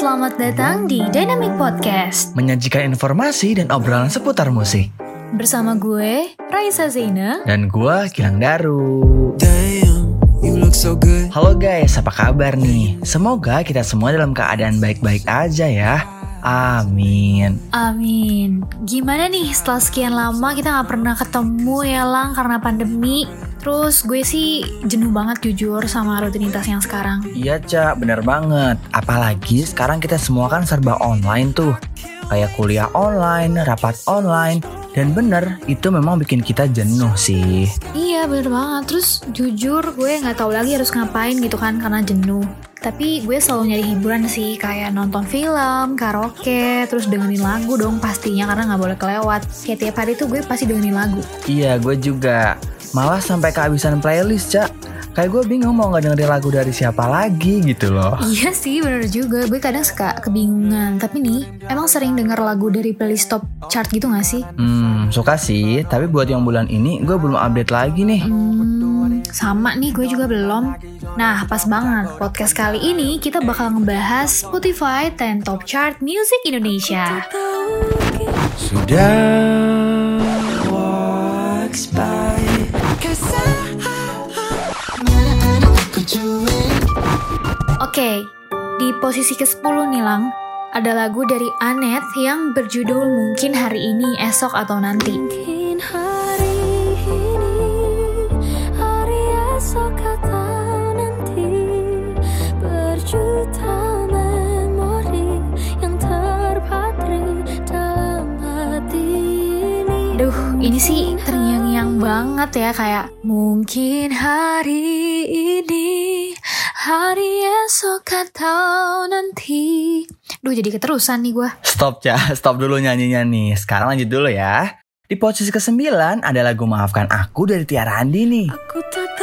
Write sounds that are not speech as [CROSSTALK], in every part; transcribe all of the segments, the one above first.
Selamat datang di Dynamic Podcast menyajikan informasi dan obrolan seputar musik. Bersama gue, Raisa Zaina Dan gua Gilang Daru. Damn, you look so good. Halo guys, apa kabar nih? Semoga kita semua dalam keadaan baik-baik aja ya. Amin. Amin Gimana nih setelah sekian lama kita gak pernah ketemu ya Lang karena pandemi Terus gue sih jenuh banget jujur sama rutinitas yang sekarang Iya Cak, bener banget. Apalagi sekarang kita semua kan serba online tuh. Kayak kuliah online, rapat online. Dan bener, itu memang bikin kita jenuh sih. Iya bener banget Terus jujur gue gak tahu lagi harus ngapain gitu kan karena jenuh tapi gue selalu nyari hiburan sih kayak nonton film, karaoke, terus dengerin lagu dong pastinya karena nggak boleh kelewat. Kayak tiap hari tuh gue pasti dengerin lagu. Iya, gue juga. Malah sampai kehabisan playlist, Cak. Kayak gue bingung mau nggak dengerin lagu dari siapa lagi gitu loh. Iya sih bener juga, gue kadang suka kebingungan. Tapi nih, emang sering denger lagu dari playlist top chart gitu gak sih? Hmm, suka sih. Tapi buat yang bulan ini gue belum update lagi nih. Hmm, sama nih gue juga belum. Nah, pas banget. Podcast kali ini kita bakal ngebahas Spotify 10 Top Chart Music Indonesia. Sudah walks by. Oke, di posisi ke-10 nih Lang, ada lagu dari Anet yang berjudul Mungkin Hari Ini, Esok Atau Nanti. Banget ya kayak Mungkin hari ini, hari esok atau nanti Duh jadi keterusan nih gue Stop, Cak. Stop dulu nyanyinya nih. Sekarang lanjut dulu ya. Di posisi ke-9 ada lagu Maafkan Aku dari Tiara Andi nih. Aku tak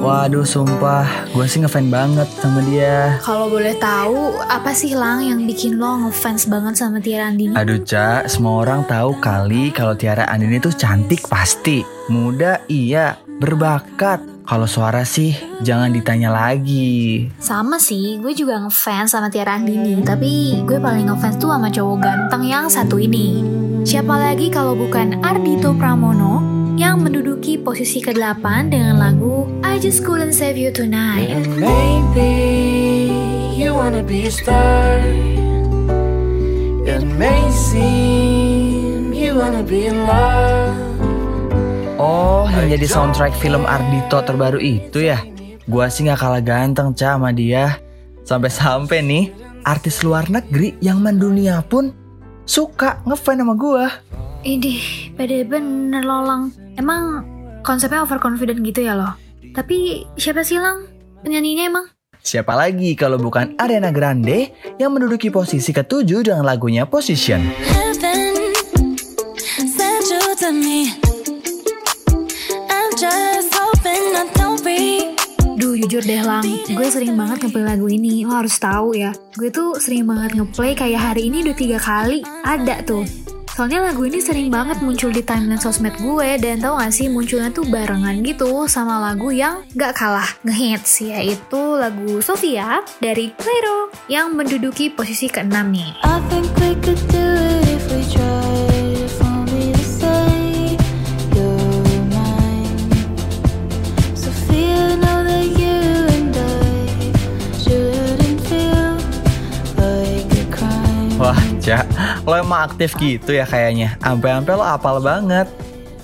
Waduh, sumpah. Gue sih ngefan banget sama dia. Kalau boleh tahu, apa sih Lang yang bikin lo ngefans banget sama Tiara Andini? Aduh, Cak. Semua orang tahu kali kalau Tiara Andini tuh cantik pasti. Muda, iya. Berbakat. Kalau suara sih, jangan ditanya lagi. Sama sih, gue juga ngefans sama Tiara Andini Tapi gue paling ngefans tuh sama cowok ganteng yang satu ini Siapa lagi kalau bukan Ardito Pramono Yang menduduki posisi ke-8 dengan lagu I Just Couldn't Save You Tonight And maybe you wanna be a star. It may seem you wanna be in love. Oh, yang jadi soundtrack film Ardito terbaru itu ya? Gua sih gak kalah ganteng, Cak, sama dia. Sampai-sampai nih, artis luar negeri yang mendunia pun suka ngefan sama gua. Idih, pede bener lo Lang Emang konsepnya overconfident gitu ya lo? Tapi siapa sih Lang? Penyanyinya emang? Siapa lagi kalau bukan Ariana Grande yang menduduki posisi ketujuh dengan lagunya Position. Heaven Duh jujur deh Lang, gue sering banget ngeplay lagu ini, lo harus tahu ya. Gue tuh sering banget ngeplay kayak hari ini udah tiga kali, ada tuh. Soalnya lagu ini sering banget muncul di timeline sosmed gue dan tau gak sih munculnya tuh barengan gitu sama lagu yang gak kalah ngehits yaitu lagu Sofia dari Clairo yang menduduki posisi ke-6 nih. I think we could do it if we tried lo emang aktif gitu ya kayaknya. Sampai-sampai lo apal banget.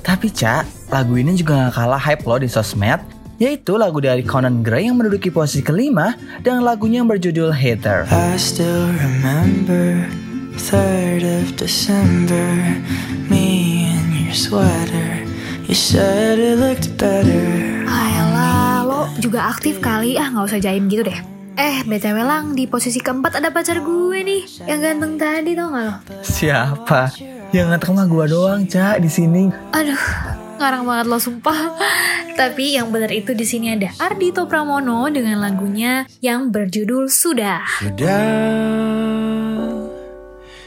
Tapi Cak, lagu ini juga gak kalah hype lo di sosmed. Yaitu lagu dari Conan Gray yang menduduki posisi kelima dengan lagunya yang berjudul Hater. I still remember 3rd of December, me in your sweater. You said it looked better. Ayolah, lo juga aktif kali ah nggak usah jaim gitu deh. Eh, BTW lang, di posisi keempat ada pacar gue nih, yang ganteng tadi tau gak lo? Siapa? Yang ngeteng mah gua doang, Cak, di sini. Aduh, ngarang banget lo sumpah. Tapi yang benar itu di sini ada Ardito Pramono dengan lagunya yang berjudul Sudah. Sudah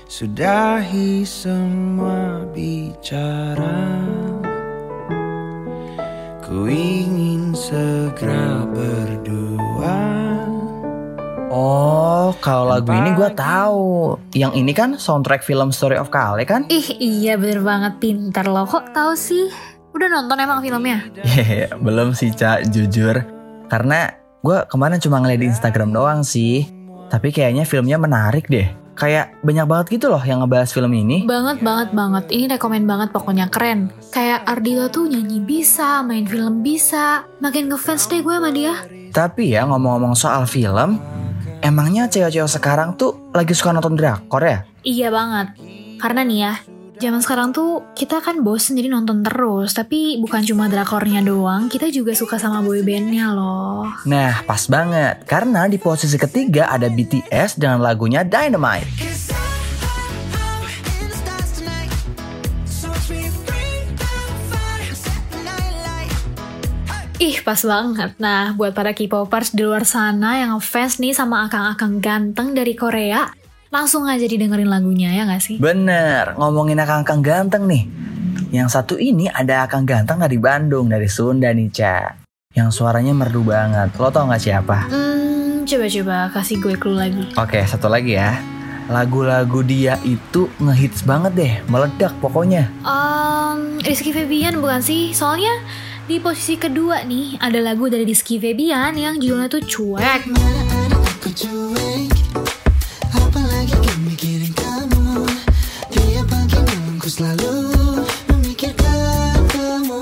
Sudahi semua bicara Ku ingin segera berdua Oh, kalau lagu ini gue tahu. Yang ini kan soundtrack film Story of Kale kan? Ih iya bener banget pintar loh kok tahu sih. Udah nonton emang filmnya? Hehe, [LAUGHS] belum sih Cak, jujur. Karena gue kemarin cuma ngeliat di Instagram doang sih. Tapi kayaknya filmnya menarik deh. Kayak banyak banget gitu loh yang ngebahas film ini. Banget banget banget. Ini rekomen banget pokoknya keren. Kayak Ardito tuh nyanyi bisa, main film bisa. Makin ngefans deh gue sama dia. Tapi ya ngomong-ngomong soal film, emangnya cewek-cewek sekarang tuh lagi suka nonton drakor ya? Iya banget. Karena nih ya, zaman sekarang tuh kita kan bosen jadi nonton terus. Tapi bukan cuma drakornya doang, kita juga suka sama boybandnya loh. Nah, pas banget. Karena di posisi ketiga ada BTS dengan lagunya Dynamite. Ih pas banget. Nah buat para K-popers di luar sana yang ngefans nih sama akang-akang ganteng dari Korea, langsung aja didengerin lagunya ya gak sih? Bener, ngomongin akang-akang ganteng nih. Yang satu ini ada akang ganteng dari Bandung, dari Sunda nih, Ca. Yang suaranya merdu banget. Lo tau gak siapa? Hmm, coba-coba kasih gue clue lagi. Oke, satu lagi ya. Lagu-lagu dia itu ngehits banget deh, meledak pokoknya. Um, Rizky Febian bukan sih? Soalnya di posisi kedua nih ada lagu dari Rizky Febian yang judulnya tuh cuek. Aku cuek Apalagi kan mikirin kamu Tiap pagi malam ku selalu Memikirkan kamu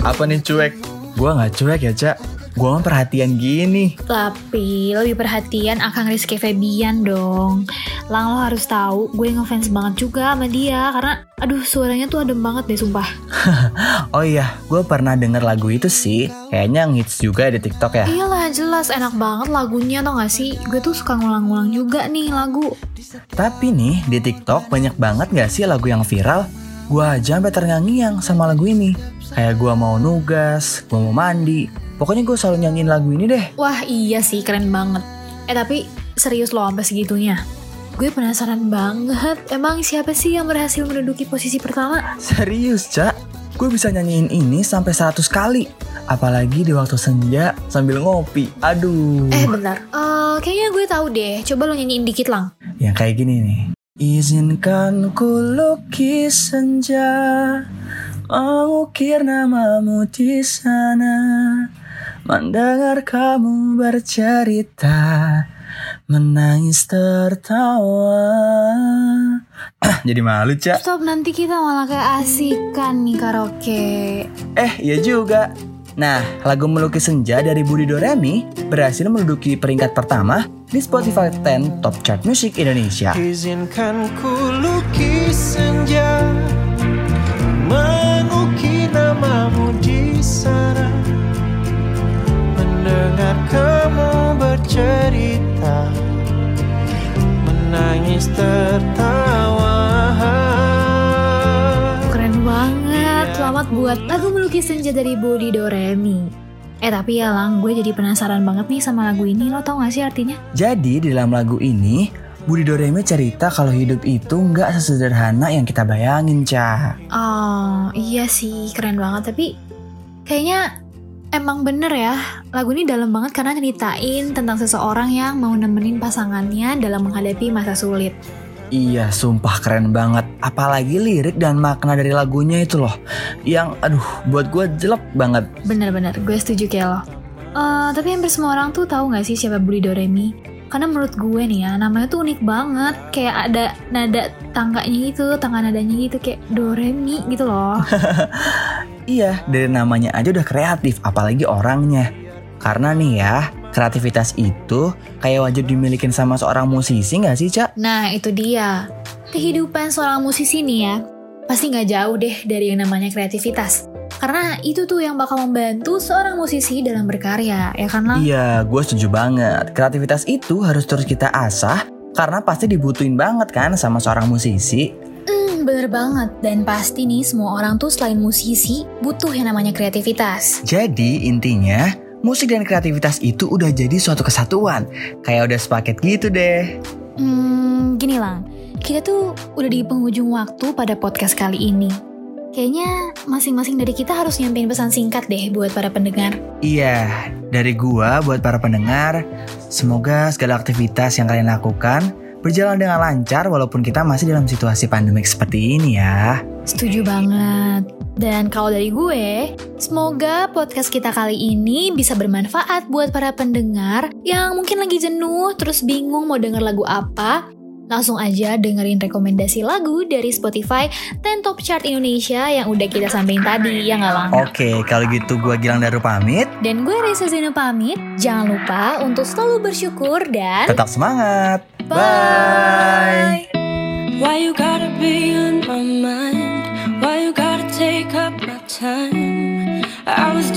Apa nih cuek? Gua nggak cuek ya, Ca. Gua mah perhatian gini. Tapi lebih perhatian Akang Rizky Febian dong. Lang lo harus tahu, gue ngefans banget juga sama dia karena aduh suaranya tuh adem banget deh sumpah. [LAUGHS] Oh iya, gue pernah denger lagu itu sih. Kayaknya ngehits juga di TikTok ya. Iyalah jelas enak banget lagunya tau gak sih? Gue tuh suka ngulang-ngulang juga nih lagu. Tapi nih, di TikTok banyak banget gak sih lagu yang viral? Gua aja sampai terngiang-ngiang sama lagu ini. Kayak gua mau nugas, gua mau mandi. Pokoknya gue selalu nyanyiin lagu ini deh. Wah iya sih keren banget. Eh tapi serius loh sampai segitunya. Gue penasaran banget, emang siapa sih yang berhasil menduduki posisi pertama? Serius, Cak. Gue bisa nyanyiin ini sampai 100 kali. Apalagi di waktu senja sambil ngopi. Aduh. Eh bentar, Eh, kayaknya gue tahu deh. Coba lo nyanyiin dikit lang. Yang kayak gini nih. Izinkan ku lukis senja Mengukir namamu di sana Mendengar kamu bercerita Menangis tertawa Jadi malu, Cak Stop nanti kita malah kayak asikan nih karaoke. Eh, iya juga Nah, lagu Melukis Senja dari Budi Doremi berhasil menduduki peringkat pertama di Spotify 10 Top Chart Music Indonesia. Izinkan ku lukis senja bercerita Menangis tertawa Keren banget. Selamat buat lagu melukis senja dari Budi Doremi. Eh tapi ya lang, gue jadi penasaran banget nih sama lagu ini. Lo tau gak sih artinya? Jadi di dalam lagu ini, Budi Doremi cerita kalau hidup itu nggak sesederhana yang kita bayangin, Ca. Oh iya sih, keren banget. Tapi kayaknya emang bener ya. Lagu ini dalam banget karena nyeritain tentang seseorang yang mau nemenin pasangannya dalam menghadapi masa sulit. Iya, sumpah keren banget. Apalagi lirik dan makna dari lagunya itu loh. Yang, aduh, buat gue jelek banget. Bener-bener, gue setuju kayak lo. Eh, tapi hampir semua orang tuh tahu gak sih siapa Budi Doremi? Karena menurut gue nih ya, namanya tuh unik banget. Kayak ada nada tangganya gitu, tangga nadanya gitu kayak Doremi gitu loh. [LAUGHS] Iya, dari namanya aja udah kreatif, apalagi orangnya. Karena nih ya, kreativitas itu kayak wajib dimilikin sama seorang musisi nggak sih, Cak? Nah itu dia. Kehidupan seorang musisi nih ya, pasti nggak jauh deh dari yang namanya kreativitas. Karena itu tuh yang bakal membantu seorang musisi dalam berkarya, ya kan lang? Iya, gue setuju banget. Kreativitas itu harus terus kita asah, karena pasti dibutuhin banget kan sama seorang musisi. Hmm, bener banget. Dan pasti nih semua orang tuh selain musisi, butuh yang namanya kreativitas. Jadi intinya, musik dan kreativitas itu udah jadi suatu kesatuan. Kayak udah sepaket gitu deh. Hmm, Gini lang, kita tuh udah di penghujung waktu pada podcast kali ini. Kayaknya masing-masing dari kita harus nyampein pesan singkat deh buat para pendengar. Iya, dari gua buat para pendengar, semoga segala aktivitas yang kalian lakukan berjalan dengan lancar walaupun kita masih dalam situasi pandemik seperti ini ya. Setuju banget. Dan kalau dari gue, semoga podcast kita kali ini bisa bermanfaat buat para pendengar yang mungkin lagi jenuh terus bingung mau denger lagu apa. Langsung aja dengerin rekomendasi lagu dari Spotify 10 Top Chart Indonesia yang udah kita sampein tadi, ya nggak Lang? Oke, kalau gitu gua Gilang Daru pamit. Dan gue Reza Zeno pamit, jangan lupa untuk selalu bersyukur dan Tetap semangat. Bye! Why you gotta be on my mind? Why you gotta take up my time? I was